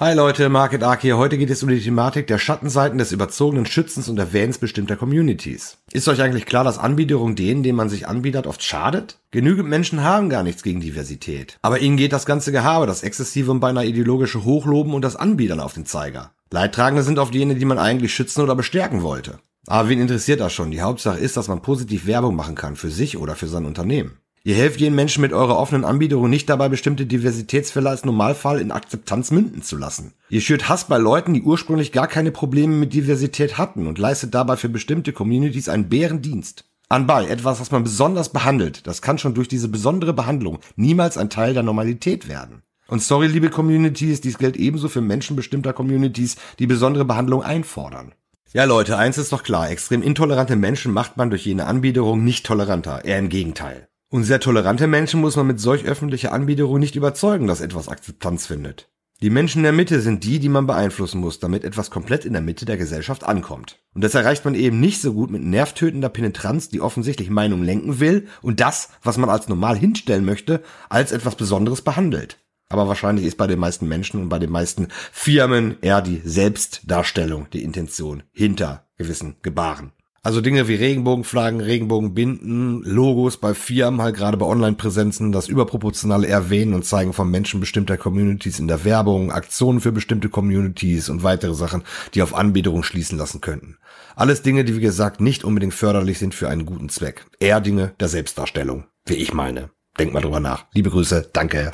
Hi Leute, Market Ark hier. Heute geht es um die Thematik der Schattenseiten des überzogenen Schützens und Erwähnens bestimmter Communities. Ist euch eigentlich klar, dass Anbiederung denen, denen man sich anbietet, oft schadet? Genügend Menschen haben gar nichts gegen Diversität. Aber ihnen geht das ganze Gehabe, das exzessive und beinahe ideologische Hochloben und das Anbiedern auf den Zeiger. Leidtragende sind oft jene, die man eigentlich schützen oder bestärken wollte. Aber wen interessiert das schon? Die Hauptsache ist, dass man positiv Werbung machen kann, für sich oder für sein Unternehmen. Ihr helft jeden Menschen mit eurer offenen Anbiederung nicht dabei, bestimmte Diversitätsfälle als Normalfall in Akzeptanz münden zu lassen. Ihr schürt Hass bei Leuten, die ursprünglich gar keine Probleme mit Diversität hatten und leistet dabei für bestimmte Communities einen Bärendienst. Anbei, etwas, was man besonders behandelt, das kann schon durch diese besondere Behandlung niemals ein Teil der Normalität werden. Und sorry, liebe Communities, dies gilt ebenso für Menschen bestimmter Communities, die besondere Behandlung einfordern. Ja Leute, eins ist doch klar, extrem intolerante Menschen macht man durch jene Anbiederung nicht toleranter, eher im Gegenteil. Und sehr tolerante Menschen muss man mit solch öffentlicher Anbiederung nicht überzeugen, dass etwas Akzeptanz findet. Die Menschen in der Mitte sind die, die man beeinflussen muss, damit etwas komplett in der Mitte der Gesellschaft ankommt. Und das erreicht man eben nicht so gut mit nervtötender Penetranz, die offensichtlich Meinung lenken will und das, was man als normal hinstellen möchte, als etwas Besonderes behandelt. Aber wahrscheinlich ist bei den meisten Menschen und bei den meisten Firmen eher die Selbstdarstellung die Intention hinter gewissen Gebaren. Also Dinge wie Regenbogenflaggen, Regenbogenbinden, Logos bei Firmen, halt gerade bei Online-Präsenzen, das überproportionale Erwähnen und Zeigen von Menschen bestimmter Communities in der Werbung, Aktionen für bestimmte Communities und weitere Sachen, die auf Anbiederung schließen lassen könnten. Alles Dinge, die wie gesagt nicht unbedingt förderlich sind für einen guten Zweck. Eher Dinge der Selbstdarstellung, wie ich meine. Denk mal drüber nach. Liebe Grüße, danke.